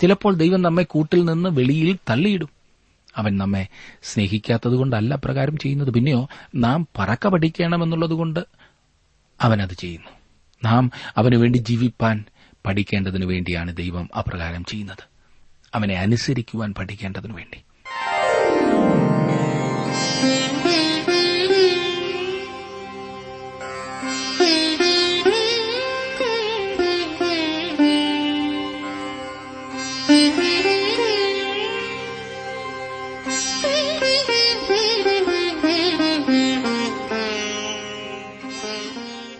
ചിലപ്പോൾ ദൈവം നമ്മെ കൂട്ടിൽ നിന്ന് വെളിയിൽ തള്ളിയിടും. അവൻ നമ്മെ സ്നേഹിക്കാത്തതുകൊണ്ടല്ല പ്രകാരം ചെയ്യുന്നത്. പിന്നെയോ നാം പറക്ക പഠിക്കണമെന്നുള്ളതുകൊണ്ട് അവനത് ചെയ്യുന്നു. നാം അവനുവേണ്ടി ജീവിപ്പാൻ പഠിക്കേണ്ടതിനു വേണ്ടിയാണ് ദൈവം അപ്രകാരം ചെയ്യുന്നത്. അവനെ അനുസരിക്കുവാൻ പഠിക്കേണ്ടതിനു വേണ്ടി.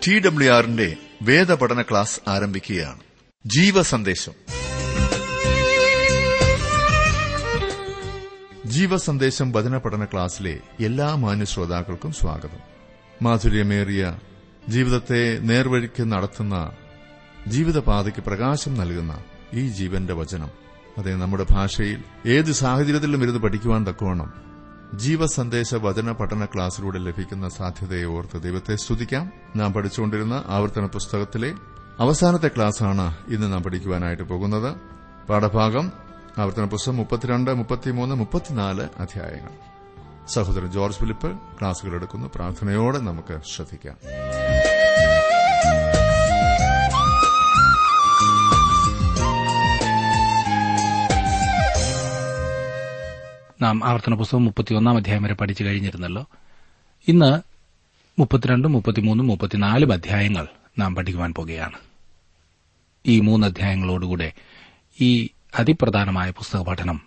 ടി ഡബ്ല്യു ആറിന്റെ വേദപഠന ക്ലാസ് ആരംഭിക്കുകയാണ്. ജീവ ജീവസന്ദേശം. ജീവസന്ദേശം വചന പഠന ക്ലാസ്സിലെ എല്ലാ മാന്യ ശ്രോതാക്കൾക്കും സ്വാഗതം. മാധുര്യമേറിയ ജീവിതത്തെ നേർവഴിക്ക് നടത്തുന്ന ജീവിതപാതയ്ക്ക് പ്രകാശം നൽകുന്ന ഈ ജീവന്റെ വചനം. അതെ നമ്മുടെ ഭാഷയിൽ ഏത് സാഹചര്യത്തിലും ഇരുന്ന് പഠിക്കുവാൻ തക്കവണ്ണം ജീവസന്ദേശ വചന പഠന ക്ലാസ്സിലൂടെ ലഭിക്കുന്ന സാധ്യതയെ ഓർത്ത് ദൈവത്തെ സ്തുതിക്കാം. നാം പഠിച്ചുകൊണ്ടിരുന്ന ആവർത്തന പുസ്തകത്തിലെ അവസാനത്തെ ക്ലാസ്സാണ് ഇന്ന് നാം പഠിക്കുവാനായിട്ട് പോകുന്നത്. പാഠഭാഗം ആവർത്തന പുസ്തകം മുപ്പത്തിരണ്ട് മുപ്പത്തിമൂന്ന് മുപ്പത്തിനാല് അധ്യായങ്ങൾ. സഹോദരൻ ജോർജ് ഫിലിപ്പ് ക്ലാസുകൾ എടുക്കുന്നു. പ്രാർത്ഥനയോടെ നമുക്ക് ശ്രദ്ധിക്കാം. നാം ആവർത്തന പുസ്തകം മുപ്പത്തിയൊന്നാം അധ്യായം വരെ പഠിച്ചു കഴിഞ്ഞിരുന്നല്ലോ. ഇന്ന് മുപ്പത്തിരണ്ടും മുപ്പത്തിമൂന്നും മുപ്പത്തിനാലും അധ്യായങ്ങൾ നാം പഠിക്കുവാൻ പോകുകയാണ്. ഈ മൂന്ന് അധ്യായങ്ങളോടുകൂടെ ഈ അതിപ്രധാനമായ പുസ്തക പഠനം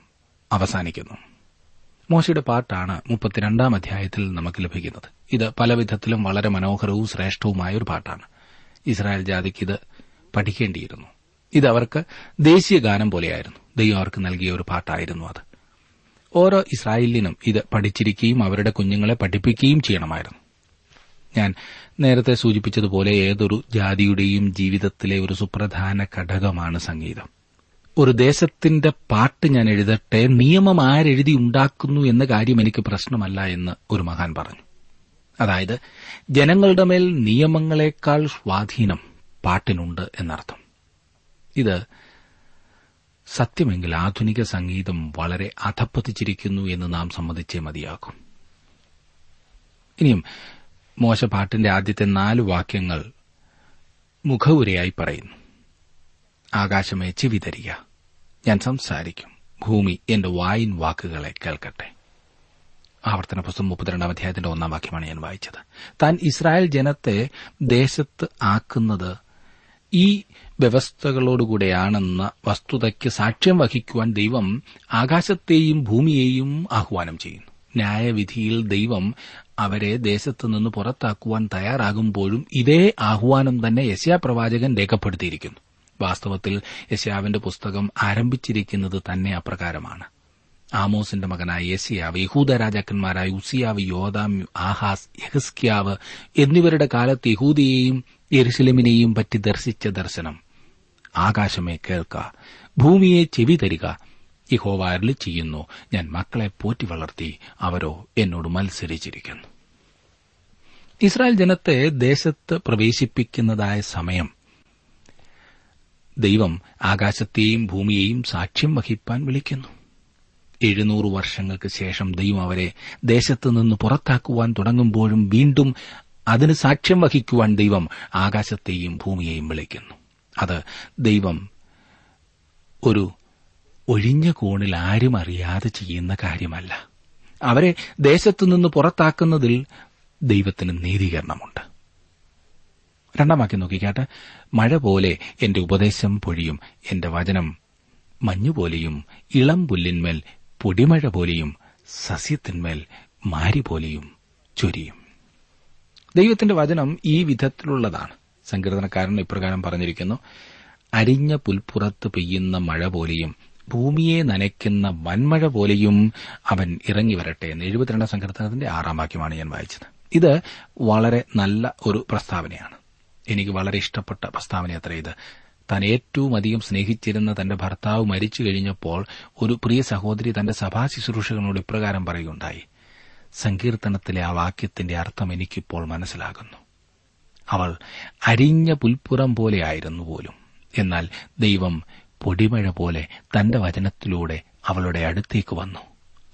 അവസാനിക്കുന്നു. മോശയുടെ പാട്ടാണ് മുപ്പത്തിരണ്ടാം അധ്യായത്തിൽ നമുക്ക് ലഭിക്കുന്നത്. ഇത് പലവിധത്തിലും വളരെ മനോഹരവും ശ്രേഷ്ഠവുമായ ഒരു പാട്ടാണ്. ഇസ്രായേൽ ജാതിക്ക് ഇത് പഠിക്കേണ്ടിയിരുന്നു. ഇത് അവർക്ക് ദേശീയ ഗാനം പോലെയായിരുന്നു. ദൈവം അവർക്ക് നൽകിയ ഒരു പാട്ടായിരുന്നു അത്. ഓരോ ഇസ്രായേലിനും ഇത് പഠിച്ചിരിക്കുകയും അവരുടെ കുഞ്ഞുങ്ങളെ പഠിപ്പിക്കുകയും ചെയ്യണമായിരുന്നു. ഞാൻ നേരത്തെ സൂചിപ്പിച്ചതുപോലെ ഏതൊരു ജാതിയുടെയും ജീവിതത്തിലെ ഒരു സുപ്രധാന ഘടകമാണ് സംഗീതം. ഒരു ദേശത്തിന്റെ പാട്ട് ഞാൻ എഴുതട്ടെ നിയമം ആരെഴുതി ഉണ്ടാക്കുന്നു എന്ന കാര്യം എനിക്ക് പ്രശ്നമല്ല എന്ന് ഒരു മഹാൻ പറഞ്ഞു. അതായത് ജനങ്ങളുടെ മേൽ നിയമങ്ങളെക്കാൾ സ്വാധീനം പാട്ടിനുണ്ട് എന്നർത്ഥം. ഇത് സത്യമെങ്കിൽ ആധുനിക സംഗീതം വളരെ അധപ്പതിച്ചിരിക്കുന്നു എന്ന് നാം സമ്മതിച്ചേ മതിയാകും. ഇനിയും മോശപാട്ടിന്റെ ആദ്യത്തെ നാല് വാക്യങ്ങൾ മുഖവുരയായി പറയുന്നു. ആകാശമേ ചെവി തരിക ഞാൻ സംസാരിക്കും. ഭൂമി എന്റെ വായിൻ വാക്കുകളെ കേൾക്കട്ടെ. ആവർത്തന പുസ്തകം മുപ്പത്തിരണ്ടാം അധ്യായത്തിന്റെ ഒന്നാം വാക്യമാണ് ഞാൻ വായിച്ചത്. താൻ ഇസ്രായേൽ ജനത്തെ ദേശത്ത് ആക്കുന്നത് ഈ വ്യവസ്ഥകളോടുകൂടെയാണെന്ന വസ്തുതയ്ക്ക് സാക്ഷ്യം വഹിക്കുവാൻ ദൈവം ആകാശത്തെയും ഭൂമിയെയും ആഹ്വാനം ചെയ്യുന്നു. ന്യായവിധിയിൽ ദൈവം അവരെ ദേശത്തു നിന്ന് പുറത്താക്കുവാൻ തയ്യാറാകുമ്പോഴും ഇതേ ആഹ്വാനം തന്നെ യശ്യാപ്രവാചകൻ രേഖപ്പെടുത്തിയിരിക്കുന്നു. വാസ്തവത്തിൽ യശ്യാവിന്റെ പുസ്തകം ആരംഭിച്ചിരിക്കുന്നത് തന്നെ അപ്രകാരമാണ്. ആമോസിന്റെ മകനായ യസിയാവ് യഹൂദ രാജാക്കന്മാരായ ഉസിയാവ് യോദാം ആഹാസ് യഹസ്കിയാവ് എന്നിവരുടെ കാലത്ത് യഹൂദിയെയും യെരുസലമിനെയും പറ്റി ദർശിച്ച ദർശനം. ആകാശമേ കേൾക്ക ഭൂമിയെ ചെവി തരിക. യഹോവ ചെയ്യുന്നു ഞാൻ മക്കളെ പോറ്റി വളർത്തി അവരോ എന്നോട് മത്സരിച്ചിരിക്കുന്നു. ഇസ്രായേൽ ജനത്തെ ദേശത്ത് പ്രവേശിപ്പിക്കുന്നതായ സമയം. ദൈവം ആകാശത്തെയും ഭൂമിയെയും സാക്ഷ്യം വഹിപ്പാൻ വിളിക്കുന്നു. എഴുന്നൂറ് വർഷങ്ങൾക്ക് ശേഷം ദൈവം അവരെ ദേശത്ത് നിന്ന് പുറത്താക്കുവാൻ തുടങ്ങുമ്പോഴും വീണ്ടും അതിന് സാക്ഷ്യം വഹിക്കുവാൻ ദൈവം ആകാശത്തെയും ഭൂമിയെയും വിളിക്കുന്നു. അത് ദൈവം ഒരു ഒഴിഞ്ഞ കോണിൽ ആരും അറിയാതെ ചെയ്യുന്ന കാര്യമല്ല. അവരെ ദേശത്തുനിന്ന് പുറത്താക്കുന്നതിൽ ദൈവത്തിന് നീതീകരണമുണ്ട്. രണ്ടാം വാക്യം നോക്കിക്കാട്ടെ. മഴ പോലെ എന്റെ ഉപദേശം പൊഴിയും എന്റെ വചനം മഞ്ഞുപോലെയും ഇളം പുല്ലിന്മേൽ പൊടിമഴ പോലെയും സസ്യത്തിന്മേൽ മാരി പോലെയും ചൊരിയും. ദൈവത്തിന്റെ വചനം ഈ വിധത്തിലുള്ളതാണ്. സങ്കീർത്തനക്കാരൻ ഇപ്രകാരം പറഞ്ഞിരിക്കുന്നു. അരിഞ്ഞ പുൽപ്പുറത്ത് പെയ്യുന്ന മഴ പോലെയും ഭൂമിയെ നനയ്ക്കുന്ന വൻമഴ പോലെയും അവൻ ഇറങ്ങി വരട്ടെ എന്ന് എഴുപത്തിരണ്ടാം സങ്കീർത്തനത്തിന്റെ ആറാം വാക്യമാണ് ഞാൻ വായിച്ചത്. ഇത് വളരെ നല്ല ഒരു പ്രസ്താവനയാണ്. എനിക്ക് വളരെ ഇഷ്ടപ്പെട്ട പ്രസ്താവന അത്ര ഇത്. താൻ ഏറ്റവും അധികം സ്നേഹിച്ചിരുന്ന തന്റെ ഭർത്താവ് മരിച്ചു കഴിഞ്ഞപ്പോൾ ഒരു പ്രിയ സഹോദരി തന്റെ സഭാ ശുശ്രൂഷകനോട് ഇപ്രകാരം പറയുകയുണ്ടായി. സങ്കീർത്തനത്തിലെ ആ വാക്യത്തിന്റെ അർത്ഥം എനിക്കിപ്പോൾ മനസ്സിലാകുന്നു. അവൾ അരിഞ്ഞ പുൽപ്പുറം പോലെയായിരുന്നു പോലും. എന്നാൽ ദൈവം പൊടിമഴ പോലെ തന്റെ വചനത്തിലൂടെ അവളുടെ അടുത്തേക്ക് വന്നു.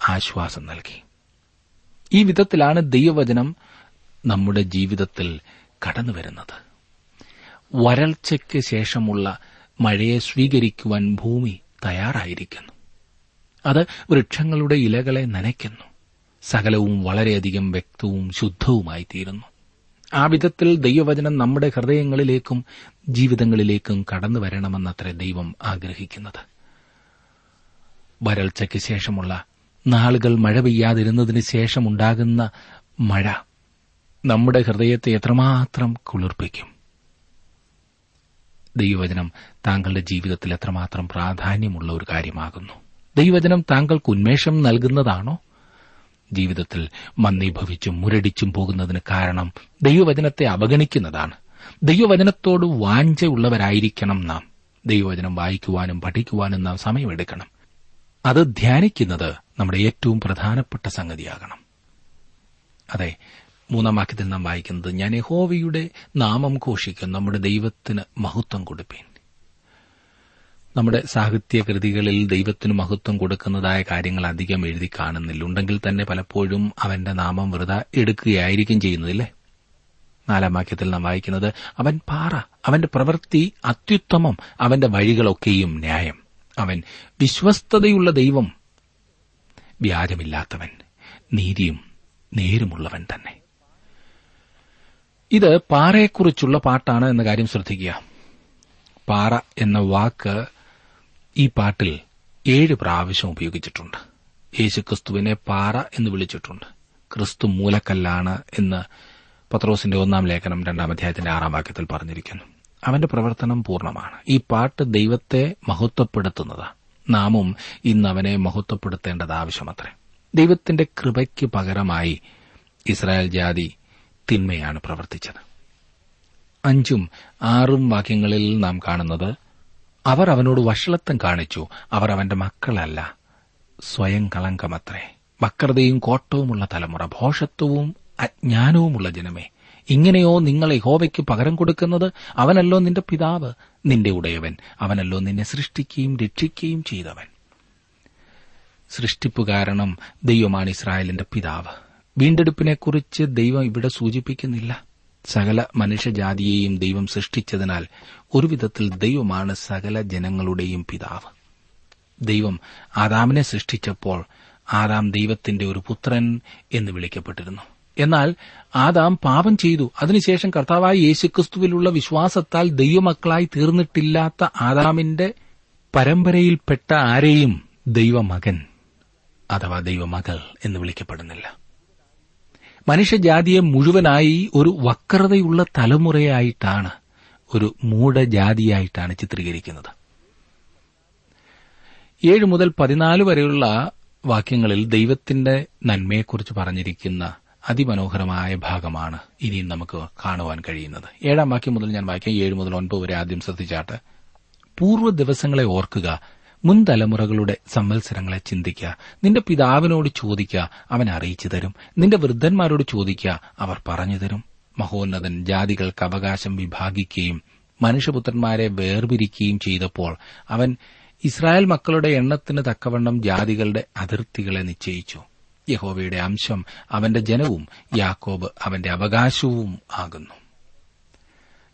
ആശ്വാസം നൽകി. ഈ വിധത്തിലാണ് ദൈവവചനം നമ്മുടെ ജീവിതത്തിൽ കടന്നുവരുന്നത് വരൾച്ചയ്ക്ക് ശേഷമുള്ള മഴയെ സ്വീകരിക്കുവാൻ ഭൂമി തയ്യാറായിരിക്കുന്നു. അത് വൃക്ഷങ്ങളുടെ ഇലകളെ നനയ്ക്കുന്നു. സകലവും വളരെയധികം വ്യക്തവും ശുദ്ധവുമായി തീരുന്നു ആ വിധത്തിൽ ദൈവവചനം നമ്മുടെ ഹൃദയങ്ങളിലേക്കും ജീവിതങ്ങളിലേക്കും കടന്നു വരണമെന്നത്ര ദൈവം ആഗ്രഹിക്കുന്നത്. വരൾച്ചയ്ക്ക് ശേഷമുള്ള നാളുകൾ മഴ പെയ്യാതിരുന്നതിന് ശേഷമുണ്ടാകുന്ന മഴ നമ്മുടെ ഹൃദയത്തെ എത്രമാത്രം കുളിർപ്പിക്കും. ദൈവവചനം താങ്കളുടെ ജീവിതത്തിൽ എത്രമാത്രം പ്രാധാന്യമുള്ള ഒരു കാര്യമാകുന്നു. ദൈവവചനം താങ്കൾക്ക് ഉന്മേഷം നൽകുന്നതാണോ? ജീവിതത്തിൽ മന്ദീഭവിച്ചും മുരടിച്ചും പോകുന്നതിന് കാരണം ദൈവവചനത്തെ അവഗണിക്കുന്നതാണ്. ദൈവവചനത്തോട് വാഞ്ചയുള്ളവരായിരിക്കണം നാം. ദൈവവചനം വായിക്കുവാനും പഠിക്കുവാനും നാം സമയമെടുക്കണം. അത് ധ്യാനിക്കുന്നത് നമ്മുടെ ഏറ്റവും പ്രധാനപ്പെട്ട സംഗതിയാകണം. അതെ മൂന്നാം വാക്യത്തിൽ നാം വായിക്കുന്നത് ഞാൻ യഹോവയുടെ നാമം ഘോഷിക്കും നമ്മുടെ ദൈവത്തിന് മഹത്വം കൊടുപ്പീൻ. നമ്മുടെ സാഹിത്യ കൃതികളിൽ ദൈവത്തിന് മഹത്വം കൊടുക്കുന്നതായ കാര്യങ്ങൾ അധികം എഴുതി കാണുന്നില്ല. ഉണ്ടെങ്കിൽ തന്നെ പലപ്പോഴും അവന്റെ നാമം വെറുത എടുക്കുകയായിരിക്കും ചെയ്യുന്നതില്ലേ നാലാം വാക്യത്തിൽ നാം വായിക്കുന്നത് അവൻ പാറ അവന്റെ പ്രവൃത്തി അത്യുത്തമം അവന്റെ വഴികളൊക്കെയും ന്യായം. അവൻ വിശ്വസ്തതയുള്ള ദൈവം വ്യാജമില്ലാത്തവൻ നീതിയും നേരുമുള്ളവൻ തന്നെ. ഇത് പാറയെക്കുറിച്ചുള്ള പാട്ടാണ് എന്ന കാര്യം ശ്രദ്ധിക്കുക. പാറ എന്ന വാക്ക് ഈ പാട്ടിൽ ഏഴ് പ്രാവശ്യം ഉപയോഗിച്ചിട്ടുണ്ട്. യേശുക്രിസ്തുവിനെ പാറ എന്ന് വിളിച്ചിട്ടുണ്ട്. ക്രിസ്തു മൂലക്കല്ലാണ് എന്ന് പത്രോസിന്റെ ഒന്നാം ലേഖനം രണ്ടാം അധ്യായത്തിന്റെ ആറാം വാക്യത്തിൽ പറഞ്ഞിരിക്കുന്നു. അവന്റെ പ്രവർത്തനം പൂർണമാണ്. ഈ പാട്ട് ദൈവത്തെ മഹത്വപ്പെടുത്തുന്നതാണ് നാമും ഇന്ന് അവനെ മഹത്വപ്പെടുത്തേണ്ടത് ആവശ്യമത്രേ. ദൈവത്തിന്റെ കൃപയ്ക്ക് പകരമായി ഇസ്രായേൽ ജാതി തിന്മയാണ് പ്രവർത്തിച്ചത്. അഞ്ചും ആറും വാക്യങ്ങളിൽ നാം കാണുന്നത് അവർ അവനോട് വഷളത്വം കാണിച്ചു. അവർ അവന്റെ മക്കളല്ല. സ്വയം കളങ്കമത്രേ. വക്രതയും കോട്ടവുമുള്ള തലമുറ ഭോഷത്വവും അജ്ഞാനവുമുള്ള ജനമേ. ഇങ്ങനെയോ നിങ്ങളെ യഹോവയ്ക്ക് പകരം കൊടുക്കുന്നത് അവനല്ലോ നിന്റെ പിതാവ് നിന്റെ ഉടയവൻ. അവനല്ലോ നിന്നെ സൃഷ്ടിക്കുകയും രക്ഷിക്കുകയും ചെയ്തവൻ. സൃഷ്ടിപ്പ് കാരണം ദൈവമാണ് ഇസ്രായേലിന്റെ പിതാവ്. വീണ്ടെടുപ്പിനെക്കുറിച്ച് ദൈവം ഇവിടെ സൂചിപ്പിക്കുന്നില്ല. സകല മനുഷ്യജാതിയെയും ദൈവം സൃഷ്ടിച്ചതിനാൽ ഒരുവിധത്തിൽ ദൈവമാണ് സകല ജനങ്ങളുടെയും പിതാവ്. ദൈവം ആദാമിനെ സൃഷ്ടിച്ചപ്പോൾ ആദാം ദൈവത്തിന്റെ ഒരു പുത്രൻ എന്ന് വിളിക്കപ്പെട്ടിരുന്നു. എന്നാൽ ആദാം പാപം ചെയ്തു. അതിനുശേഷം കർത്താവായ യേശുക്രിസ്തുവിലുള്ള വിശ്വാസത്താൽ ദൈവമക്കളായി തീർന്നിട്ടില്ലാത്ത ആദാമിന്റെ പരമ്പരയിൽപ്പെട്ട ആരെയും ദൈവമകൻ അഥവാ ദൈവമകൾ എന്ന് വിളിക്കപ്പെടുന്നില്ല. മനുഷ്യജാതിയെ മുഴുവനായി ഒരു വക്രതയുള്ള തലമുറയായിട്ടാണ് ഒരു മൂഢജാതിയായിട്ടാണ് ചിത്രീകരിക്കുന്നത്. ഏഴ് മുതൽ പതിനാല് വരെയുള്ള വാക്യങ്ങളിൽ ദൈവത്തിന്റെ നന്മയെക്കുറിച്ച് പറഞ്ഞിരിക്കുന്ന അതിമനോഹരമായ ഭാഗമാണ് ഇനിയും നമുക്ക് കാണുവാൻ കഴിയുന്നത്. ഏഴാം വാക്യം മുതൽ ഞാൻ വായിക്കാം. ഏഴ് മുതൽ ഒൻപത് വരെ ആദ്യം ശ്രദ്ധിച്ചാട്ട്. പൂർവ ദിവസങ്ങളെ ഓർക്കുക. മുൻ തലമുറകളുടെ സംവത്സരങ്ങളെ ചിന്തിക്കുക. നിന്റെ പിതാവിനോട് ചോദിക്കുക അവൻ അറിയിച്ചു തരും. നിന്റെ വൃദ്ധന്മാരോട് ചോദിക്കുക അവർ പറഞ്ഞു തരും. മഹോന്നതൻ ജാതികൾക്ക് അവകാശം വിഭാഗിക്കുകയും മനുഷ്യപുത്രന്മാരെ വേർപിരിക്കുകയും ചെയ്തപ്പോൾ അവൻ ഇസ്രായേൽ മക്കളുടെ എണ്ണത്തിന് തക്കവണ്ണം ജാതികളുടെ അതിർത്തികളെ നിശ്ചയിച്ചു. യഹോവയുടെ അംശം അവന്റെ ജനവും യാക്കോബ് അവന്റെ അവകാശവും ആകുന്നു.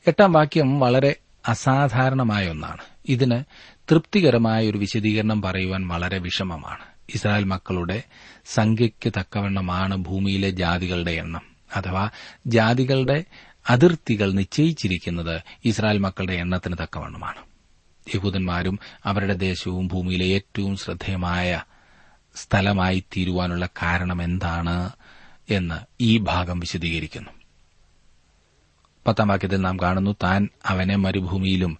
എട്ടാം വാക്യം വളരെ അസാധാരണമായ ഒന്നാണ്. ഇതിന് തൃപ്തികരമായ ഒരു വിശദീകരണം പറയുവാൻ വളരെ വിഷമമാണ്. ഇസ്രായേൽ മക്കളുടെ സംഖ്യയ്ക്ക് തക്കവണ്ണമാണ് ഭൂമിയിലെ ജാതികളുടെ എണ്ണം. അഥവാ ജാതികളുടെ അതിർത്തികൾ നിശ്ചയിച്ചിരിക്കുന്നത് ഇസ്രായേൽ മക്കളുടെ എണ്ണത്തിന് തക്കവണ്ണമാണ്. യഹൂദന്മാരും അവരുടെ ദേശവും ഭൂമിയിലെ ഏറ്റവും ശ്രദ്ധേയമായ സ്ഥലമായി തീരുവാനുള്ള കാരണം എന്താണ് എന്ന് ഈ ഭാഗം വിശദീകരിക്കുന്നു. പത്താം വാക്യത്തിൽ നാം കാണുന്നു താൻ അവനെ മരുഭൂമിയിലും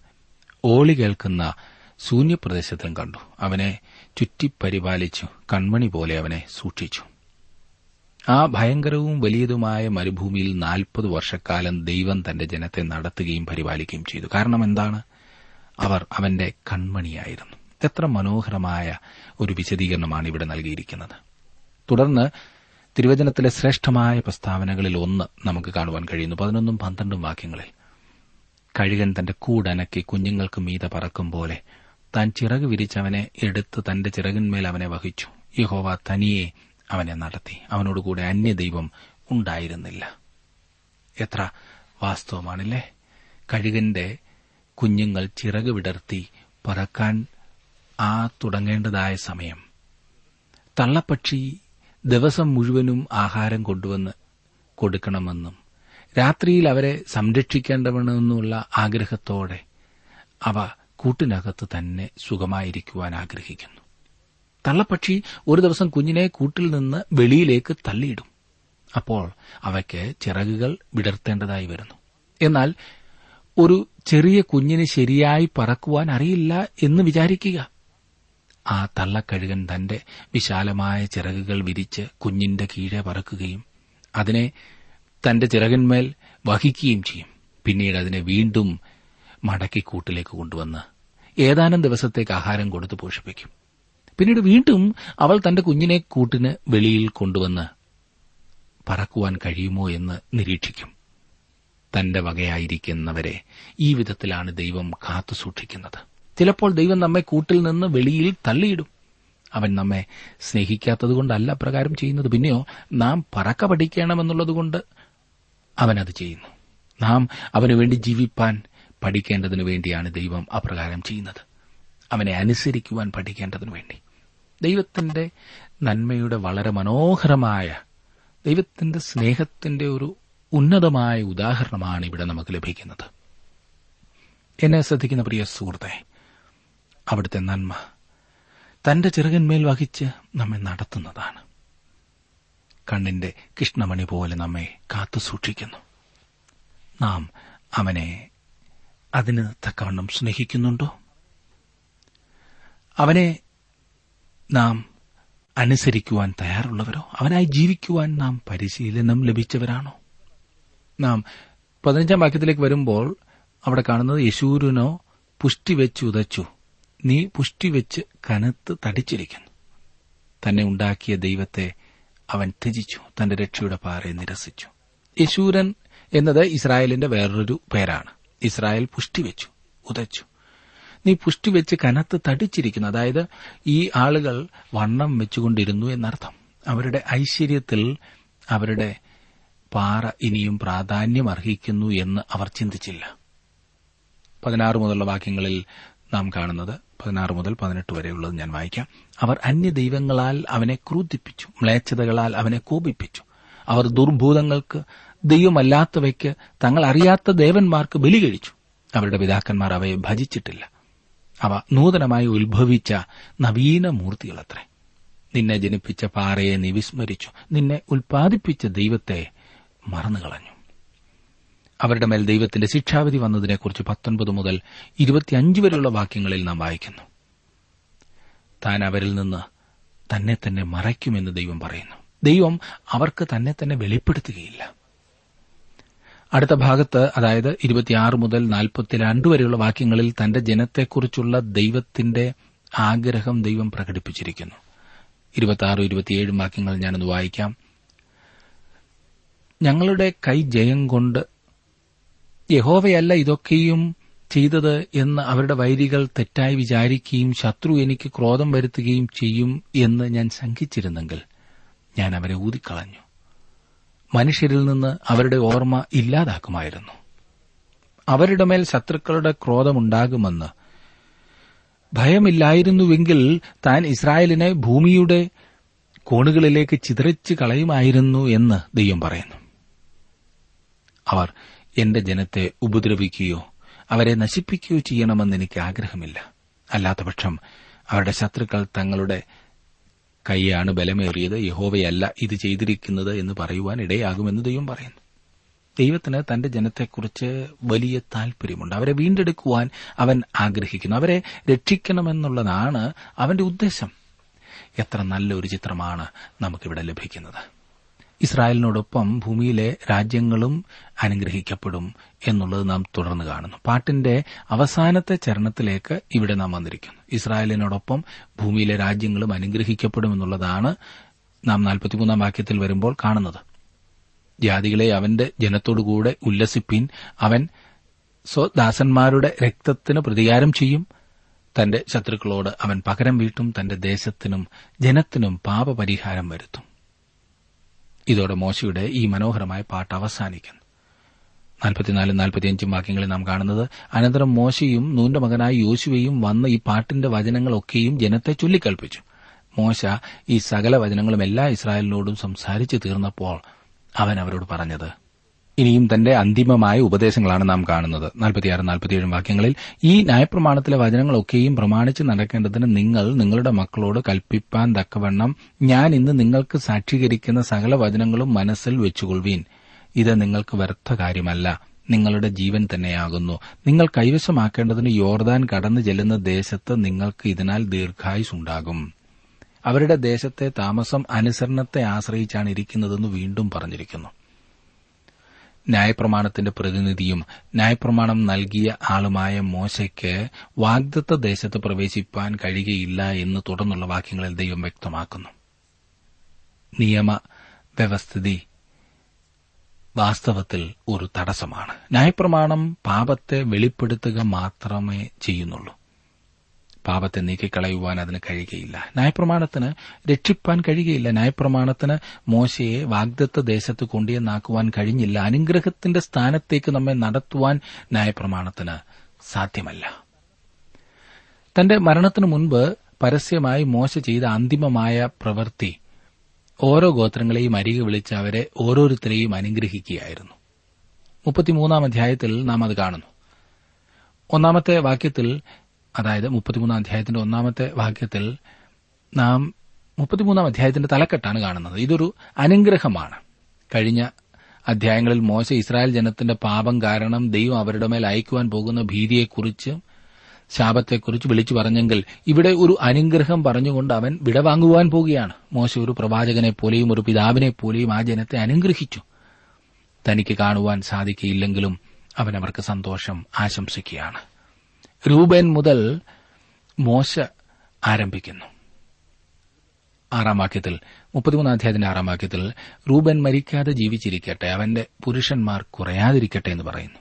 ഓളി കേൾക്കുന്ന ശൂന്യപ്രദേശത്തിലും കണ്ടു. അവനെ ചുറ്റിപ്പരിപാലിച്ചു. കൺമണി പോലെ അവനെ സൂക്ഷിച്ചു. ആ ഭയങ്കരവും വലിയതുമായ മരുഭൂമിയിൽ നാൽപ്പത് വർഷക്കാലം ദൈവം തന്റെ ജനത്തെ നടത്തുകയും പരിപാലിക്കുകയും ചെയ്തു. കാരണം എന്താണ്? അവർ അവന്റെ കൺമണിയായിരുന്നു. എത്ര മനോഹരമായ ഒരു വിശദീകരണമാണ് ഇവിടെ നൽകിയിരിക്കുന്നത്. തുടർന്ന് തിരുവചനത്തിലെ ശ്രേഷ്ഠമായ പ്രസ്താവനകളിൽ ഒന്ന് നമുക്ക് കാണുവാൻ കഴിയുന്നു. പതിനൊന്നും പന്ത്രണ്ടും വാക്യങ്ങളിൽ. കഴുകൻ തന്റെ കൂടനക്കി കുഞ്ഞുങ്ങൾക്ക് മീത പറക്കും പോലെ താൻ ചിറക് വിരിച്ചവനെ എടുത്ത് തന്റെ ചിറകിന്മേൽ അവനെ വഹിച്ചു. യഹോവ തനിയെ അവനെ നടത്തി. അവനോടുകൂടെ അന്യദൈവം ഉണ്ടായിരുന്നില്ല. എത്ര വാസ്തവമാണല്ലേ? കഴുകന്റെ കുഞ്ഞുങ്ങൾ ചിറക് വിടർത്തി പറക്കാൻ ആ തുടങ്ങേണ്ടതായ സമയം. തള്ളപ്പക്ഷി ദിവസം മുഴുവനും ആഹാരം കൊണ്ടുവന്ന് കൊടുക്കണമെന്നും രാത്രിയിൽ അവരെ സംരക്ഷിക്കേണ്ടവണമെന്നുള്ള ആഗ്രഹത്തോടെ അവ കൂട്ടിനകത്ത് തന്നെ സുഖമായിരിക്കുവാൻ ആഗ്രഹിക്കുന്നു. തള്ളപ്പക്ഷി ഒരു ദിവസം കുഞ്ഞിനെ കൂട്ടിൽ നിന്ന് വെളിയിലേക്ക് തള്ളിയിടും. അപ്പോൾ അവയ്ക്ക് ചിറകുകൾ വിടർത്തേണ്ടതായി വരുന്നു. എന്നാൽ ഒരു ചെറിയ കുഞ്ഞിന് ശരിയായി പറക്കുവാൻ അറിയില്ല എന്ന് വിചാരിക്കുക. ആ തള്ളക്കഴുകൻ തന്റെ വിശാലമായ ചിറകുകൾ വിരിച്ച് കുഞ്ഞിന്റെ കീഴെ പറക്കുകയും അതിനെ തന്റെ ചിറകന്മേൽ വഹിക്കുകയും ചെയ്യും. പിന്നീട് അതിനെ വീണ്ടും മടക്കി കൂട്ടിലേക്ക് കൊണ്ടുവന്ന് ഏതാനും ദിവസത്തേക്ക് ആഹാരം കൊടുത്ത് പോഷിപ്പിക്കും. പിന്നീട് വീണ്ടും അവൾ തന്റെ കുഞ്ഞിനെ കൂട്ടിന് വെളിയിൽ കൊണ്ടുവന്ന് പറക്കുവാൻ കഴിയുമോ എന്ന് നിരീക്ഷിക്കും. തന്റെ വകയായിരിക്കുന്നവരെ ഈ വിധത്തിലാണ് ദൈവം കാത്തുസൂക്ഷിക്കുന്നത് ചിലപ്പോൾ ദൈവം നമ്മെ കൂട്ടിൽ നിന്ന് വെളിയിൽ തള്ളിയിടും. അവൻ നമ്മെ സ്നേഹിക്കാത്തതുകൊണ്ടല്ല പ്രകാരം ചെയ്യുന്നത്. പിന്നെയോ നാം പറക്ക പഠിക്കണമെന്നുള്ളതുകൊണ്ട് അവനത് ചെയ്യുന്നു. നാം അവനുവേണ്ടി ജീവിപ്പാൻ പഠിക്കേണ്ടതിനു വേണ്ടിയാണ് ദൈവം അപ്രകാരം ചെയ്യുന്നത്. അവനെ അനുസരിക്കുവാൻ പഠിക്കേണ്ടതിനു വേണ്ടി. ദൈവത്തിന്റെ നന്മയുടെ വളരെ മനോഹരമായ ദൈവത്തിന്റെ സ്നേഹത്തിന്റെ ഒരു ഉന്നതമായ ഉദാഹരണമാണ് ഇവിടെ നമുക്ക് ലഭിക്കുന്നത്. എന്നെ ശ്രദ്ധിക്കുന്ന പ്രിയ സുഹൃത്തെ അവിടുത്തെ നന്മ തന്റെ ചിറകന്മേൽ വഹിച്ച് നമ്മെ നടത്തുന്നതാണ്. കണ്ണിന്റെ കൃഷ്ണമണി പോലെ നമ്മെ കാത്തു സൂക്ഷിക്കുന്നു നാം അവനെ അതിന് തക്കവണ്ണം സ്നേഹിക്കുന്നുണ്ടോ? അവനെ നാം അനുസരിക്കുവാൻ തയ്യാറുള്ളവരോ? അവനായി ജീവിക്കുവാൻ നാം പരിശീലനം ലഭിച്ചവരാണോ? നാം പതിനഞ്ചാം വാക്യത്തിലേക്ക് വരുമ്പോൾ അവിടെ കാണുന്നത് യശൂരിനോ പുഷ്ടിവെച്ച് ഉതച്ചു. നീ പുഷ്ടിവെച്ച് കനത്ത് തടിച്ചിരിക്കുന്നു. തന്നെ ഉണ്ടാക്കിയ ദൈവത്തെ അവൻ ത്യജിച്ചു. തന്റെ രക്ഷയുടെ പാറയെ നിരസിച്ചു. യശൂരൻ എന്നത് ഇസ്രായേലിന്റെ വേറൊരു പേരാണ്. ഇസ്രായേൽ പുഷ്ടിവെച്ചു ഉതച്ചു. നീ പുഷ്ടിവെച്ച് കനത്ത് തടിച്ചിരിക്കുന്നു. അതായത് ഈ ആളുകൾ വണ്ണം വെച്ചുകൊണ്ടിരുന്നു എന്നർത്ഥം. അവരുടെ ഐശ്വര്യത്തിൽ അവരുടെ പാറ ഇനിയും പ്രാധാന്യം അർഹിക്കുന്നു എന്ന് അവർ ചിന്തിച്ചില്ല. പതിനാറ് മുതലുള്ള വാക്യങ്ങളിൽ നാം കാണുന്നത് പതിനാറ് മുതൽ പതിനെട്ട് വരെയുള്ളത് ഞാൻ വായിക്കാം. അവർ അന്യദൈവങ്ങളാൽ അവനെ ക്രൂദ്ധിപ്പിച്ചു മ്ലേച്ഛതകളാൽ അവനെ കോപിപ്പിച്ചു. അവർ ദുർഭൂതങ്ങൾക്ക് ദൈവമല്ലാത്തവയ്ക്ക് തങ്ങൾ അറിയാത്ത ദേവന്മാർക്ക് ബലി കഴിച്ചു. അവരുടെ പിതാക്കന്മാർ അവയെ ഭജിച്ചിട്ടില്ല. അവ നൂതനമായി ഉത്ഭവിച്ച നവീന മൂർത്തികളത്രേ. നിന്നെ ജനിപ്പിച്ച പാറയെ നീ വിസ്മരിച്ചു. നിന്നെ ഉൽപ്പാദിപ്പിച്ച ദൈവത്തെ മറന്നുകളഞ്ഞു. അവരുടെ മേൽ ദൈവത്തിന്റെ ശിക്ഷാവിധി വന്നതിനെക്കുറിച്ച് പത്തൊൻപത് മുതൽ ഇരുപത്തിയഞ്ച് വരെയുള്ള വാക്യങ്ങളിൽ നാം വായിക്കുന്നു. താൻ അവരിൽ നിന്ന് തന്നെ തന്നെ മറയ്ക്കുമെന്ന് ദൈവം പറയുന്നു. ദൈവം അവർക്ക് തന്നെ തന്നെ വെളിപ്പെടുത്തുകയില്ല. അടുത്ത ഭാഗത്ത് അതായത് ഇരുപത്തിയാറ് മുതൽ നാൽപ്പത്തിരണ്ട് വരെയുള്ള വാക്യങ്ങളിൽ തന്റെ ജനത്തെക്കുറിച്ചുള്ള ദൈവത്തിന്റെ ആഗ്രഹം ദൈവം പ്രകടിപ്പിച്ചിരിക്കുന്നു. വാക്യങ്ങൾ ഞാനൊന്ന് വായിക്കാം. ഞങ്ങളുടെ കൈ ജയം കൊണ്ട് യഹോവയല്ല ഇതൊക്കെയും ചെയ്തത് എന്ന് അവരുടെ വൈരികൾ തെറ്റായി വിചാരിക്കുകയും ശത്രു എനിക്ക് ക്രോധം വരുത്തുകയും ചെയ്യും എന്ന് ഞാൻ ശങ്കിച്ചിരുന്നെങ്കിൽ ഞാൻ അവരെ ഊതിക്കളഞ്ഞു. മനുഷ്യരിൽ നിന്ന് അവരുടെ ഓർമ്മ ഇല്ലാതാക്കുമായിരുന്നു. അവരുടെ മേൽ ശത്രുക്കളുടെ ക്രോധമുണ്ടാകുമെന്ന് ഭയമില്ലായിരുന്നുവെങ്കിൽ താൻ ഇസ്രായേലിനെ ഭൂമിയുടെ കോണുകളിലേക്ക് ചിതറിച്ച് കളയുമായിരുന്നു എന്ന് ദൈവം പറയുന്നു. അവർ എന്റെ ജനത്തെ ഉപദ്രവിക്കുകയോ അവരെ നശിപ്പിക്കുകയോ ചെയ്യണമെന്ന് എനിക്ക് ആഗ്രഹമില്ല അല്ലാത്തപക്ഷം അവരുടെ ശത്രുക്കൾ തങ്ങളുടെ കൈയാണ് ബലമേറിയത്. യഹോവയല്ല ഇത് ചെയ്തിരിക്കുന്നത് എന്ന് പറയുവാൻ ഇടയാകുമെന്ന് ദൈവം പറയുന്നു. ദൈവത്തിന് തന്റെ ജനത്തെക്കുറിച്ച് വലിയ താൽപര്യമുണ്ട് അവരെ വീണ്ടെടുക്കുവാൻ അവൻ ആഗ്രഹിക്കുന്നു. അവരെ രക്ഷിക്കണമെന്നുള്ളതാണ് അവന്റെ ഉദ്ദേശം. എത്ര നല്ലൊരു ചിത്രമാണ് നമുക്കിവിടെ ലഭിക്കുന്നത്. ഇസ്രായേലിനോടൊപ്പം ഭൂമിയിലെ രാജ്യങ്ങളും അനുഗ്രഹിക്കപ്പെടും എന്നുള്ളത് നാം തുടർന്ന് കാണുന്നു. പാട്ടിന്റെ അവസാനത്തെ ചരണത്തിലേക്ക് ഇവിടെ നാം വന്നിരിക്കുന്നു. ഇസ്രായേലിനോടൊപ്പം ഭൂമിയിലെ രാജ്യങ്ങളും അനുഗ്രഹിക്കപ്പെടുമെന്നുള്ളതാണ് നാം നാൽപ്പത്തിമൂന്നാം വാക്യത്തിൽ വരുമ്പോൾ കാണുന്നത്. ജാതികളെ അവന്റെ ജനത്തോടുകൂടെ ഉല്ലസിപ്പിൻ. അവൻ സ്വദാസന്മാരുടെ രക്തത്തിന് പ്രതികാരം ചെയ്യും. തന്റെ ശത്രുക്കളോട് അവൻ പകരം വീട്ടും തന്റെ ദേശത്തിനും ജനത്തിനും പാപപരിഹാരം വരുത്തും. ഇതോടെ മോശയുടെ ഈ മനോഹരമായ പാട്ട് അവസാനിക്കുന്നു. നാൽപ്പത്തിനാലും നാൽപ്പത്തിയഞ്ചും വാക്യങ്ങളിൽ നാം കാണുന്നത് അനന്തരം മോശയും നൂന്റെ മകനായ യോശുവയും വന്ന് ഈ പാട്ടിന്റെ വചനങ്ങളൊക്കെയും ജനത്തെ ചൊല്ലിക്കൽപ്പിച്ചു. മോശ ഈ സകല വചനങ്ങളും എല്ലാ ഇസ്രായേലിനോടും സംസാരിച്ചു തീർന്നപ്പോൾ അവൻ അവരോട് പറഞ്ഞത് ഇനിയും തന്റെ അന്തിമമായ ഉപദേശങ്ങളാണ് നാം കാണുന്നത്. നാൽപ്പത്തിയാറ് നാൽപ്പത്തിയേഴും വാക്യങ്ങളിൽ ഈ ന്യായപ്രമാണത്തിലെ വചനങ്ങളൊക്കെയും പ്രമാണിച്ച് നടക്കേണ്ടതിന് നിങ്ങൾ നിങ്ങളുടെ മക്കളോട് കൽപ്പിപ്പാൻ തക്കവണ്ണം ഞാൻ ഇന്ന് നിങ്ങൾക്ക് സാക്ഷീകരിക്കുന്ന സകല വചനങ്ങളും മനസ്സിൽ വെച്ചുകൊള്ളുവീൻ. ഇത് നിങ്ങൾക്ക് വ്യർത്ഥ കാര്യമല്ല. നിങ്ങളുടെ ജീവൻ തന്നെയാകുന്നു. നിങ്ങൾ കൈവശമാക്കേണ്ടതിന് യോർദാൻ കടന്നു ചെല്ലുന്ന ദേശത്ത് നിങ്ങൾക്ക് ഇതിനാൽ ദീർഘായുസുണ്ടാകും അവരുടെ ദേശത്തെ താമസം അനുസരണത്തെ ആശ്രയിച്ചാണ് ഇരിക്കുന്നതെന്ന് വീണ്ടും പറഞ്ഞിരിക്കുന്നു. ന്യായപ്രമാണത്തിന്റെ പ്രതിനിധിയും ന്യായപ്രമാണം നൽകിയ ആളുമായ മോശയ്ക്ക് വാഗ്ദത്ത ദേശത്ത് പ്രവേശിപ്പാൻ കഴിയുകയില്ല എന്ന് തുടർന്നുള്ള വാക്യങ്ങളിൽ ദൈവം വ്യക്തമാക്കുന്നു. നിയമ വ്യവസ്ഥിതി വാസ്തവത്തിൽ ഒരു തടസ്സമാണ്. ന്യായപ്രമാണം പാപത്തെ വെളിപ്പെടുത്തുക മാത്രമേ ചെയ്യുന്നുള്ളൂ. പാപത്തെ നീക്കിക്കളയുവാൻ അതിന് കഴിയുകയില്ല. ന്യായപ്രമാണത്തിന് രക്ഷിപ്പാൻ കഴിയുകയില്ല. ന്യായപ്രമാണത്തിന് മോശയെ വാഗ്ദത്ത ദേശത്ത് കൊണ്ടുവന്നാക്കുവാൻ കഴിഞ്ഞില്ല. അനുഗ്രഹത്തിന്റെ സ്ഥാനത്തേക്ക് നമ്മെ നടത്തുവാൻ ന്യായപ്രമാണത്തിന് സാധ്യമല്ല. തന്റെ മരണത്തിനു മുൻപ് പരസ്യമായി മോശ ചെയ്ത അന്തിമമായ പ്രവൃത്തി ഓരോ ഗോത്രങ്ങളെയും അരികെ വിളിച്ച് അവരെ ഓരോരുത്തരെയും അനുഗ്രഹിക്കുകയായിരുന്നു. മുപ്പത്തിമൂന്നാം അധ്യായത്തിൽ നാം അത് കാണുന്നു. ഒന്നാമത്തെ വാക്യത്തിൽ അതായത് മുപ്പത്തിമൂന്നാം അധ്യായത്തിന്റെ ഒന്നാമത്തെ വാക്യത്തിൽ നാം മുപ്പത്തിമൂന്നാം അധ്യായത്തിന്റെ തലക്കെട്ടാണ് കാണുന്നത്. ഇതൊരു അനുഗ്രഹമാണ്. കഴിഞ്ഞ അധ്യായങ്ങളിൽ മോശ ഇസ്രായേൽ ജനത്തിന്റെ പാപം കാരണം ദൈവം അവരുടെ മേൽ അയക്കുവാൻ പോകുന്ന ഭീതിയെക്കുറിച്ച് ശാപത്തെക്കുറിച്ച് വിളിച്ചു പറഞ്ഞെങ്കിൽ ഇവിടെ ഒരു അനുഗ്രഹം പറഞ്ഞുകൊണ്ട് അവൻ വിടവാങ്ങുവാൻ പോകുകയാണ്. മോശ ഒരു പ്രവാചകനെ പോലെയും ഒരു പിതാവിനെ പോലെയും ആ ജനത്തെ അനുഗ്രഹിച്ചു. തനിക്ക് കാണുവാൻ സാധിക്കില്ലെങ്കിലും അവൻ അവർക്ക് സന്തോഷം ആശംസിക്കുകയാണ്. രൂപൻ മുതൽ മോശ ആരംഭിക്കുന്നു. ആറാം വാക്യത്തിൽ മുപ്പത്തിമൂന്നാം അധ്യായത്തിന്റെ ആറാം വാക്യത്തിൽ റൂബൻ മരിക്കാതെ ജീവിച്ചിരിക്കട്ടെ അവന്റെ പുരുഷന്മാർ കുറയാതിരിക്കട്ടെ എന്ന് പറയുന്നു.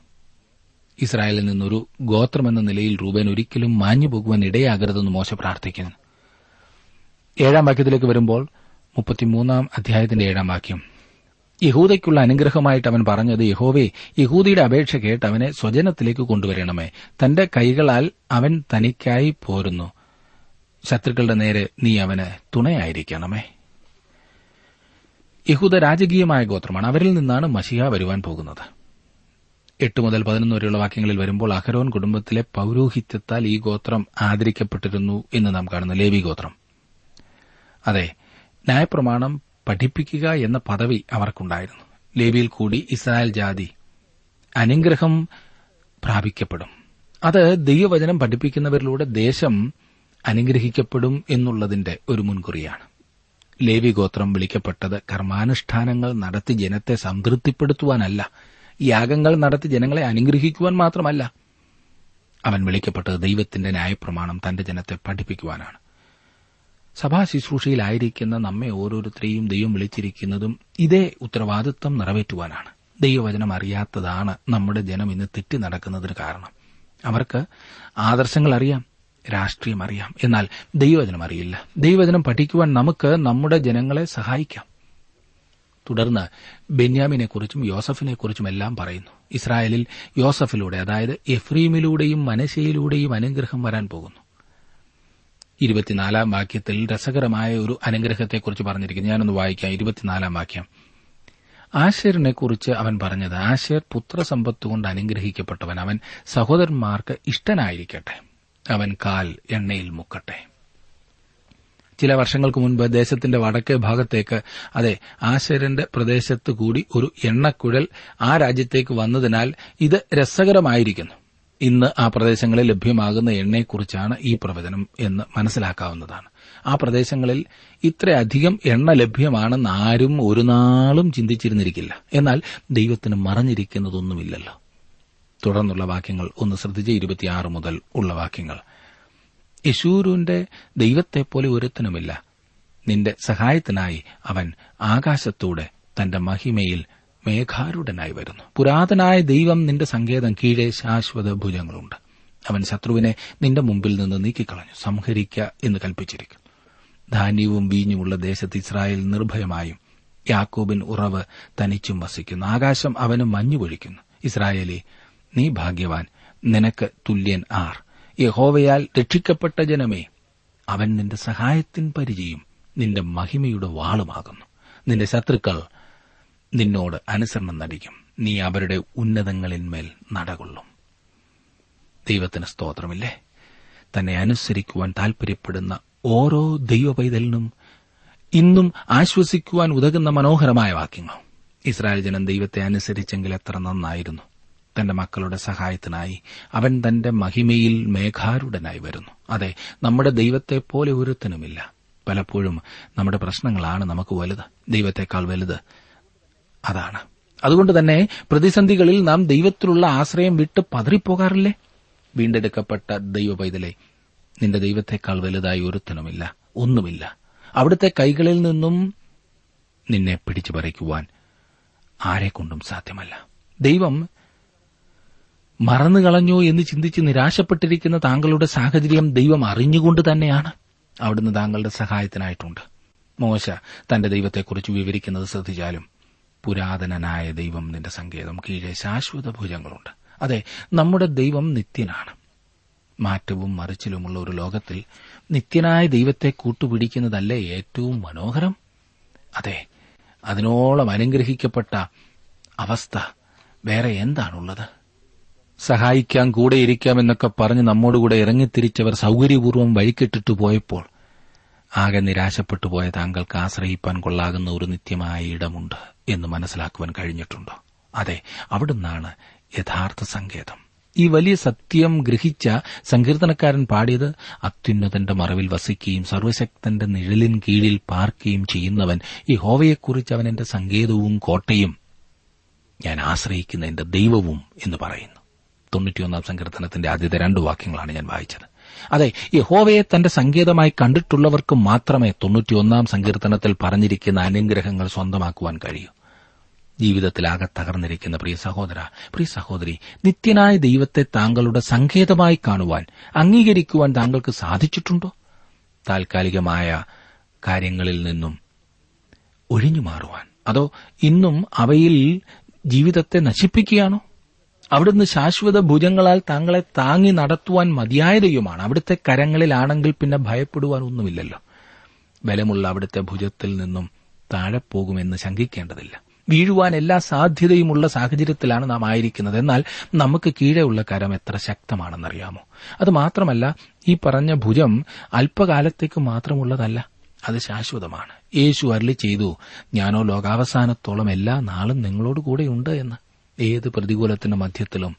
ഇസ്രായേലിൽ നിന്നൊരു ഗോത്രമെന്ന നിലയിൽ റൂബൻ ഒരിക്കലും മാഞ്ഞു പോകുവാൻ ഇടയാകരുതെന്ന് മോശ പ്രാർത്ഥിക്കുന്നു. ഏഴാം വാക്യത്തിലേക്ക് വരുമ്പോൾ മുപ്പത്തിമൂന്നാം അധ്യായത്തിന്റെ ഏഴാം വാക്യം യഹൂദയ്ക്കുള്ള അനുഗ്രഹമായിട്ട് അവൻ പറഞ്ഞത് യഹോവേ യഹൂദിയുടെ അപേക്ഷ കേട്ട് അവനെ സ്വജനത്തിലേക്ക് കൊണ്ടുവരണമേ. തന്റെ കൈകളാൽ അവൻ തനിക്കായി പോരുന്നു. ശത്രുക്കളുടെ നേരെ നീ അവന് തുണയായിരിക്കണമേ. യഹൂദ രാജകീയമായ ഗോത്രമാണ്. അവരിൽ നിന്നാണ് മഷിഹ വരുവാൻ പോകുന്നത്. എട്ട് മുതൽ പതിനൊന്ന് വരെയുള്ള വാക്യങ്ങളിൽ വരുമ്പോൾ അഹരോൻ കുടുംബത്തിലെ പൌരോഹിത്യത്താൽ ഈ ഗോത്രം ആദരിക്കപ്പെട്ടിരുന്നു എന്ന് നാം കാണുന്നു. ലേവി ഗോത്രം. അതെ ന്യായപ്രമാണം പഠിപ്പിക്കുക എന്ന പദവി അവർക്കുണ്ടായിരുന്നു. ലേബിയിൽ കൂടി ഇസ്രായേൽ ജാതി അനുഗ്രഹം പ്രാപിക്കപ്പെടും. അത് ദൈവവചനം പഠിപ്പിക്കുന്നവരിലൂടെ ദേശം അനുഗ്രഹിക്കപ്പെടും എന്നുള്ളതിന്റെ ഒരു മുൻകുറിയാണ്. ലേവി ഗോത്രം വിളിക്കപ്പെട്ടത് കർമാനുഷ്ഠാനങ്ങൾ നടത്തി ജനത്തെ സംതൃപ്തിപ്പെടുത്തുവാനല്ല. യാഗങ്ങൾ നടത്തി ജനങ്ങളെ അനുഗ്രഹിക്കുവാൻ മാത്രമല്ല. അവൻ വിളിക്കപ്പെട്ടത് ദൈവത്തിന്റെ ന്യായപ്രമാണം തന്റെ ജനത്തെ പഠിപ്പിക്കുവാനാണ്. സഭാ ശുശ്രൂഷയിലായിരിക്കുന്ന നമ്മെ ഓരോരുത്തരെയും ദൈവം വിളിച്ചിരിക്കുന്നതും ഇതേ ഉത്തരവാദിത്വം നിറവേറ്റുവാനാണ്. ദൈവവചനം അറിയാത്തതാണ് നമ്മുടെ ജനം ഇന്ന് തെറ്റി നടക്കുന്നതിന് കാരണം. അവർക്ക് ആദർശങ്ങൾ അറിയാം രാഷ്ട്രീയം അറിയാം. എന്നാൽ ദൈവവചനം അറിയില്ല. ദൈവവചനം പഠിക്കുവാൻ നമുക്ക് നമ്മുടെ ജനങ്ങളെ സഹായിക്കാം. തുടർന്ന് ബെന്യാമിനെക്കുറിച്ചും യോസഫിനെക്കുറിച്ചും എല്ലാം പറയുന്നു. ഇസ്രായേലിൽ യോസഫിലൂടെ അതായത് എഫ്രീമിലൂടെയും മനശയിലൂടെയും അനുഗ്രഹം വരാൻ പോകുന്നു. ഇരുപത്തിനാലാം വാക്യത്തിൽ രസകരമായ ഒരു അനുഗ്രഹത്തെക്കുറിച്ച് പറഞ്ഞിരിക്കുന്നു. ഞാനൊന്ന് വായിക്കാം. ഇരുപത്തിനാലാം വാക്യം. ആശേറിനെക്കുറിച്ച് അവൻ പറഞ്ഞത് ആശേർ പുത്രസമ്പത്ത് കൊണ്ട് അനുഗ്രഹിക്കപ്പെട്ടവൻ അവൻ സഹോദരന്മാർക്ക് ഇഷ്ടനായിരിക്കട്ടെ. അവൻ കാൽ എണ്ണയിൽ മുക്കട്ടെ. ചില വർഷങ്ങൾക്ക് മുൻപ് ദേശത്തിന്റെ വടക്കേ ഭാഗത്തേക്ക് അതെ ആശേരന്റെ പ്രദേശത്തുകൂടി ഒരു എണ്ണക്കുഴൽ ആ രാജ്യത്തേക്ക് വന്നതിനാൽ ഇത് രസകരമായിരിക്കുന്നു. ഇന്ന് ആ പ്രദേശങ്ങളിൽ ലഭ്യമാകുന്ന എണ്ണയെക്കുറിച്ചാണ് ഈ പ്രവചനം എന്ന് മനസ്സിലാക്കാവുന്നതാണ്. ആ പ്രദേശങ്ങളിൽ ഇത്രയധികം എണ്ണ ലഭ്യമാണെന്ന് ആരും ഒരു നാളും ചിന്തിച്ചിരുന്നിരിക്കില്ല. എന്നാൽ ദൈവത്തിന് മറഞ്ഞിരിക്കുന്നതൊന്നുമില്ലല്ലോ. തുടർന്നുള്ള വാക്യങ്ങൾ ഒന്ന് ശ്രദ്ധിച്ച് ഇരുപത്തിയാറ് മുതൽ ഉള്ള വാക്യങ്ങൾ. യശൂരുവിന്റെ ദൈവത്തെപ്പോലെ ഒരുത്തനുമില്ല. നിന്റെ സഹായത്തിനായി അവൻ ആകാശത്തൂടെ തന്റെ മഹിമയിൽ മേഘാരുടനായി വരുന്നു. പുരാതനായ ദൈവം നിന്റെ സങ്കേതം കീഴെ ശാശ്വത ഭുജങ്ങളുണ്ട്. അവൻ ശത്രുവിനെ നിന്റെ മുമ്പിൽ നിന്ന് നീക്കിക്കളഞ്ഞു. സംഹരിക്ക എന്ന് കൽപ്പിച്ചിരിക്കുന്നു. ധാന്യവും വീഞ്ഞുമുള്ള ദേശത്ത് ഇസ്രായേൽ നിർഭയമായും യാക്കോബിൻ ഉറവ് തനിച്ചും വസിക്കുന്നു. ആകാശം അവന് മഞ്ഞു പൊഴിക്കുന്നു. ഇസ്രായേലി നീ ഭാഗ്യവാൻ. നിനക്ക് തുല്യൻ ആർ. യഹോവയാൽ രക്ഷിക്കപ്പെട്ട ജനമേ അവൻ നിന്റെ സഹായത്തിൻ പരിചയം നിന്റെ മഹിമയുടെ വാളുമാകുന്നു. നിന്റെ ശത്രുക്കൾ നിന്നോട് അനുസരണം നടിക്കും. നീ അവരുടെ ഉന്നതങ്ങളിന്മേൽ നടകൊള്ളും. ദൈവത്തിന് സ്തോത്രമില്ലേ? തന്നെ അനുസരിക്കുവാൻ താൽപര്യപ്പെടുന്ന ഓരോ ദൈവപൈതലിനും ഇന്നും ആശ്വസിക്കുവാൻ ഉതകുന്ന മനോഹരമായ വാക്യങ്ങൾ. ഇസ്രായേൽ ജനം ദൈവത്തെ അനുസരിച്ചെങ്കിൽ എത്ര നന്നായിരുന്നു. തന്റെ മക്കളുടെ സഹായത്തിനായി അവൻ തന്റെ മഹിമയിൽ മേഘാരുടനായി വരുന്നു. അതെ നമ്മുടെ ദൈവത്തെ പോലെ ഒരുത്തനുമില്ല. പലപ്പോഴും നമ്മുടെ പ്രശ്നങ്ങളാണ് നമുക്ക് വലുത്. ദൈവത്തെക്കാൾ വലുത് അതാണ്. അതുകൊണ്ട് തന്നെ പ്രതിസന്ധികളിൽ നാം ദൈവത്തിലുള്ള ആശ്രയം വിട്ട് പതറിപ്പോകാറില്ലേ? വീണ്ടെടുക്കപ്പെട്ട ദൈവ പൈതലെ നിന്റെ ദൈവത്തെക്കാൾ വലുതായി ഒരുത്തനുമില്ല ഒന്നുമില്ല. അവിടുത്തെ കൈകളിൽ നിന്നും നിന്നെ പിടിച്ചു പറിക്കുവാൻ ആരെക്കൊണ്ടും സാധ്യമല്ല. ദൈവം മറന്നുകളഞ്ഞോ എന്ന് ചിന്തിച്ച് നിരാശപ്പെട്ടിരിക്കുന്ന താങ്കളുടെ സാഹചര്യം ദൈവം അറിഞ്ഞുകൊണ്ട് തന്നെയാണ്. അവിടുന്ന് താങ്കളുടെ സഹായത്തിനായിട്ടുണ്ട്. മോശ തന്റെ ദൈവത്തെക്കുറിച്ച് വിവരിക്കുന്നത് ശ്രദ്ധിച്ചാലും പുരാതനനായ ദൈവം നിന്റെ സങ്കേതം കീഴെ ശാശ്വത ഭുജങ്ങളുണ്ട്. അതെ നമ്മുടെ ദൈവം നിത്യനാണ്. മാറ്റവും മറിച്ചിലുമുള്ള ഒരു ലോകത്തിൽ നിത്യനായ ദൈവത്തെ കൂട്ടുപിടിക്കുന്നതല്ലേ ഏറ്റവും മനോഹരം? അതെ അതിനോളം അനുഗ്രഹിക്കപ്പെട്ട അവസ്ഥ വേറെ എന്താണുള്ളത്? സഹായിക്കാം കൂടെയിരിക്കാം എന്നൊക്കെ പറഞ്ഞ് നമ്മോടുകൂടെ ഇറങ്ങിത്തിരിച്ചവർ സൌകര്യപൂർവം വഴിക്കിട്ടിട്ടു പോയപ്പോൾ ആകെ നിരാശപ്പെട്ടു പോയ താങ്കൾക്ക് ആശ്രയിപ്പാൻ കൊള്ളാകുന്ന ഒരു നിത്യമായ ഇടമുണ്ട്. എന്ന് മനസ്സിലാക്കുവാൻ കഴിഞ്ഞിട്ടുണ്ടോ? അതെ അവിടുന്നാണ് യഥാർത്ഥ സങ്കേതം. ഈ വലിയ സത്യം ഗ്രഹിച്ച സങ്കീർത്തനക്കാരൻ പാടിയത് അത്യുന്നതന്റെ മറവിൽ വസിക്കുകയും സർവശക്തന്റെ നിഴലിൻ കീഴിൽ പാർക്കുകയും ചെയ്യുന്നവൻ ഈ ഹോവയെക്കുറിച്ച് അവൻ എന്റെ സങ്കേതവും കോട്ടയും ഞാൻ ആശ്രയിക്കുന്ന എന്റെ ദൈവവും എന്ന് പറയുന്നു. തൊണ്ണൂറ്റിയൊന്നാം സങ്കീർത്തനത്തിന്റെ ആദ്യത്തെ രണ്ട് വാക്യങ്ങളാണ് ഞാൻ വായിച്ചത്. അതെ യഹോവയെ തന്റെ സങ്കേതമായി കണ്ടിട്ടുള്ളവർക്ക് മാത്രമേ തൊണ്ണൂറ്റിയൊന്നാം സങ്കീർത്തനത്തിൽ പറഞ്ഞിരിക്കുന്ന അനുഗ്രഹങ്ങൾ സ്വന്തമാക്കുവാൻ കഴിയൂ. ജീവിതത്തിലാകെ തകർന്നിരിക്കുന്ന പ്രിയ സഹോദര പ്രിയ സഹോദരി നിത്യനായ ദൈവത്തെ താങ്കളുടെ സങ്കേതമായി കാണുവാൻ അംഗീകരിക്കുവാൻ താങ്കൾക്ക് സാധിച്ചിട്ടുണ്ടോ? താൽക്കാലികമായ കാര്യങ്ങളിൽ നിന്നും ഒഴിഞ്ഞു മാറുവാൻ. അതോ ഇന്നും അവയിൽ ജീവിതത്തെ നശിപ്പിക്കുകയാണോ? അവിടുന്ന് ശാശ്വത ഭുജങ്ങളാൽ താങ്കളെ താങ്ങി നടത്തുവാൻ മതിയായ ദൈവമാണ്. അവിടുത്തെ കരങ്ങളിലാണെങ്കിൽ പിന്നെ ഭയപ്പെടുവാൻ ഒന്നുമില്ലല്ലോ. ബലമുള്ള അവിടുത്തെ ഭുജത്തിൽ നിന്നും താഴെ പോകുമെന്ന് ശങ്കിക്കേണ്ടതില്ല. വീഴുവാൻ എല്ലാ സാധ്യതയുമുള്ള സാഹചര്യത്തിലാണ് നാം ആയിരിക്കുന്നത്. എന്നാൽ നമുക്ക് കീഴെയുള്ള കരം എത്ര ശക്തമാണെന്നറിയാമോ? അത് മാത്രമല്ല ഈ പറഞ്ഞ ഭുജം അല്പകാലത്തേക്ക് മാത്രമുള്ളതല്ല അത് ശാശ്വതമാണ്. യേശു അരളി ചെയ്തു ഞാനോ ലോകാവസാനത്തോളം എല്ലാ നാളും നിങ്ങളോട് കൂടെയുണ്ട് എന്ന്. ഏത് പ്രതികൂലത്തിന്റെ മധ്യത്തിലും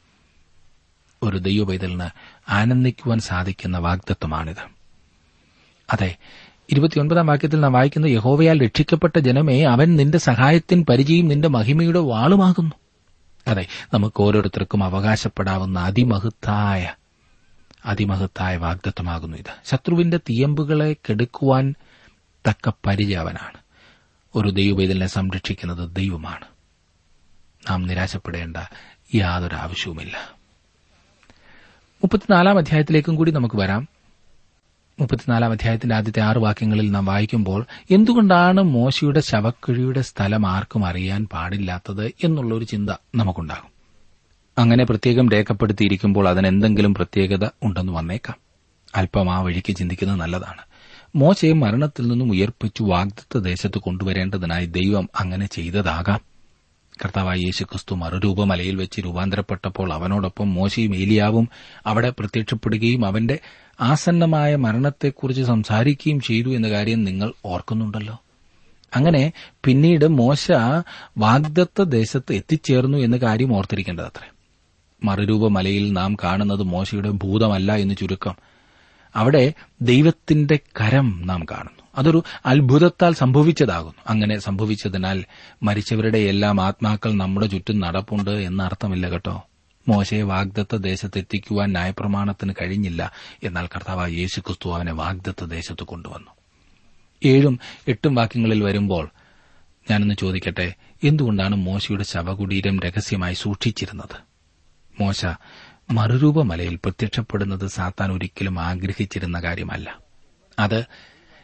ഒരു ദൈവപൈതലിന് ആനന്ദിക്കുവാൻ സാധിക്കുന്ന വാഗ്ദത്വമാണിത് അതെ ഇരുപത്തിയൊൻപതാം വാക്യത്തിൽ നാം വായിക്കുന്ന യഹോവയാൽ രക്ഷിക്കപ്പെട്ട ജനമേ അവൻ നിന്റെ സഹായത്തിൻ പരിചയം നിന്റെ മഹിമയുടെ വാളുമാകുന്നു. അതെ നമുക്ക് ഓരോരുത്തർക്കും അവകാശപ്പെടാവുന്ന അതിമഹത്തായ അതിമഹത്തായ വാഗ്ദത്വമാകുന്നു ഇത്. ശത്രുവിന്റെ തീയമ്പുകളെ കെടുക്കുവാൻ തക്ക പരിചയവനാണ് ഒരു ദൈവവേദനെ സംരക്ഷിക്കുന്നത് ദൈവമാണ്. നാം നിരാശപ്പെടേണ്ട യാതൊരു ആവശ്യവുമില്ല മുപ്പത്തിനാലാം അധ്യായത്തിലേക്കും കൂടി നമുക്ക് വരാം. മുപ്പത്തിനാലാം അധ്യായത്തിന്റെ ആദ്യത്തെ ആറ് വാക്യങ്ങളിൽ നാം വായിക്കുമ്പോൾ എന്തുകൊണ്ടാണ് മോശയുടെ ശവക്കുഴിയുടെ സ്ഥലം ആർക്കും അറിയാൻ പാടില്ലാത്തത് എന്നുള്ളൊരു ചിന്ത നമുക്കുണ്ടാകും. അങ്ങനെ പ്രത്യേകം രേഖപ്പെടുത്തിയിരിക്കുമ്പോൾ അതിനെന്തെങ്കിലും പ്രത്യേകത ഉണ്ടെന്ന് വന്നേക്കാം. അല്പം ആ വഴിക്ക് ചിന്തിക്കുന്നത് നല്ലതാണ്. മോശയെ മരണത്തിൽ നിന്നും ഉയർപ്പിച്ചു വാഗ്ദത്ത ദേശത്ത് കൊണ്ടുവരേണ്ടതിനായി ദൈവം അങ്ങനെ ചെയ്തതാകാം. കർത്താവായ യേശുക്രിസ്തു മറുരൂപമലയിൽ വെച്ച് രൂപാന്തരപ്പെട്ടപ്പോൾ അവനോടൊപ്പം മോശയും ഏലിയാവും അവിടെ പ്രത്യക്ഷപ്പെടുകയും അവന്റെ ആസന്നമായ മരണത്തെക്കുറിച്ച് സംസാരിക്കുകയും ചെയ്തു എന്ന കാര്യം നിങ്ങൾ ഓർക്കുന്നുണ്ടല്ലോ. അങ്ങനെ പിന്നീട് മോശ വാഗ്ദത്ത ദേശത്ത് എത്തിച്ചേർന്നു എന്ന കാര്യം ഓർത്തിരിക്കേണ്ടത് അത്രേ. മറുരൂപ മലയിൽ നാം കാണുന്നത് മോശയുടെ ഭൂതമല്ല എന്ന് ചുരുക്കം. അവിടെ ദൈവത്തിന്റെ കരം നാം കാണുന്നു. അതൊരു അത്ഭുതത്താൽ സംഭവിച്ചതാകുന്നു. അങ്ങനെ സംഭവിച്ചതിനാൽ മരിച്ചവരുടെ എല്ലാം ആത്മാക്കൾ നമ്മുടെ ചുറ്റും നടപ്പുണ്ട് എന്നർത്ഥമില്ല കേട്ടോ. മോശയെ വാഗ്ദത്ത ദേശത്തെത്തിക്കുവാൻ ന്യായപ്രമാണത്തിന് കഴിഞ്ഞില്ല. എന്നാൽ കർത്താവ് യേശു ക്രിസ്തു അവനെ വാഗ്ദത്ത ദേശത്ത് കൊണ്ടുവന്നു. ഏഴും എട്ടും വാക്യങ്ങളിൽ വരുമ്പോൾ ഞാനൊന്ന് ചോദിക്കട്ടെ എന്തുകൊണ്ടാണ് മോശയുടെ ശവകുടീരം രഹസ്യമായി സൂക്ഷിച്ചിരുന്നത്? മോശ മറുരൂപമലയിൽ പ്രത്യക്ഷപ്പെടുന്നത് സാത്താൻ ഒരിക്കലും ആഗ്രഹിച്ചിരുന്ന കാര്യമല്ല. അത്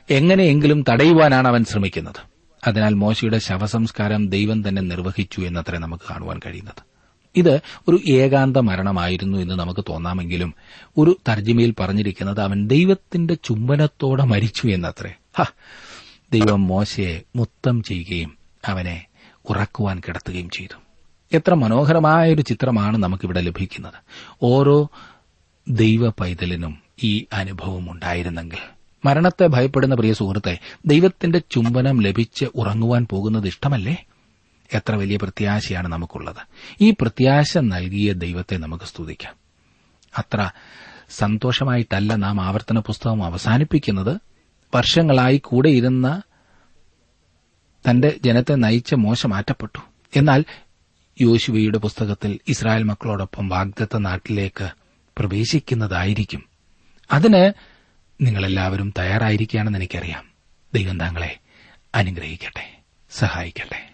എങ്ങനെയെങ്കിലും തടയുവാനാണ് അവൻ ശ്രമിക്കുന്നത്. അതിനാൽ മോശയുടെ ശവസംസ്കാരം ദൈവം തന്നെ നിർവഹിച്ചു എന്നത്രേ നമുക്ക് കാണുവാൻ കഴിയുന്നത്. ഇത് ഒരു ഏകാന്ത മരണമായിരുന്നു എന്ന് നമുക്ക് തോന്നാമെങ്കിലും ഒരു തർജിമയിൽ പറഞ്ഞിരിക്കുന്നത് അവൻ ദൈവത്തിന്റെ ചുംബനത്തോടെ മരിച്ചു എന്നത്രേ. ദൈവം മോശയെ മുത്തം ചെയ്യുകയും അവനെ ഉറക്കുവാൻ കിടത്തുകയും ചെയ്തു. എത്ര മനോഹരമായ ഒരു ചിത്രമാണ് നമുക്കിവിടെ ലഭിക്കുന്നത്. ഓരോ ദൈവ പൈതലിനും ഈ അനുഭവം ഉണ്ടായിരുന്നെങ്കിൽ. മരണത്തെ ഭയപ്പെടുന്ന പ്രിയ സുഹൃത്തെ ദൈവത്തിന്റെ ചുംബനം ലഭിച്ച് ഉറങ്ങുവാൻ പോകുന്നത് ഇഷ്ടമല്ലേ? എത്ര വലിയ പ്രത്യാശയാണ് നമുക്കുള്ളത്. ഈ പ്രത്യാശ നൽകിയ ദൈവത്തെ നമുക്ക് സ്തുതിക്കാം. അത്ര സന്തോഷമായിട്ടല്ല നാം ആവർത്തന പുസ്തകം അവസാനിപ്പിക്കുന്നത്. വർഷങ്ങളായി കൂടെയിരുന്ന തന്റെ ജനത്തെ നയിച്ച മോശ മാറ്റപ്പെട്ടു എന്നാൽ യോശുവയുടെ പുസ്തകത്തിൽ ഇസ്രായേൽ മക്കളോടൊപ്പം വാഗ്ദത്ത നാട്ടിലേക്ക് പ്രവേശിക്കുന്നതായിരിക്കും. അതിന് നിങ്ങളെല്ലാവരും തയ്യാറായിരിക്കുകയാണെന്ന് എനിക്കറിയാം. ദൈവം താങ്കളെ അനുഗ്രഹിക്കട്ടെ സഹായിക്കട്ടെ.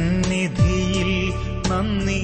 നന്ദി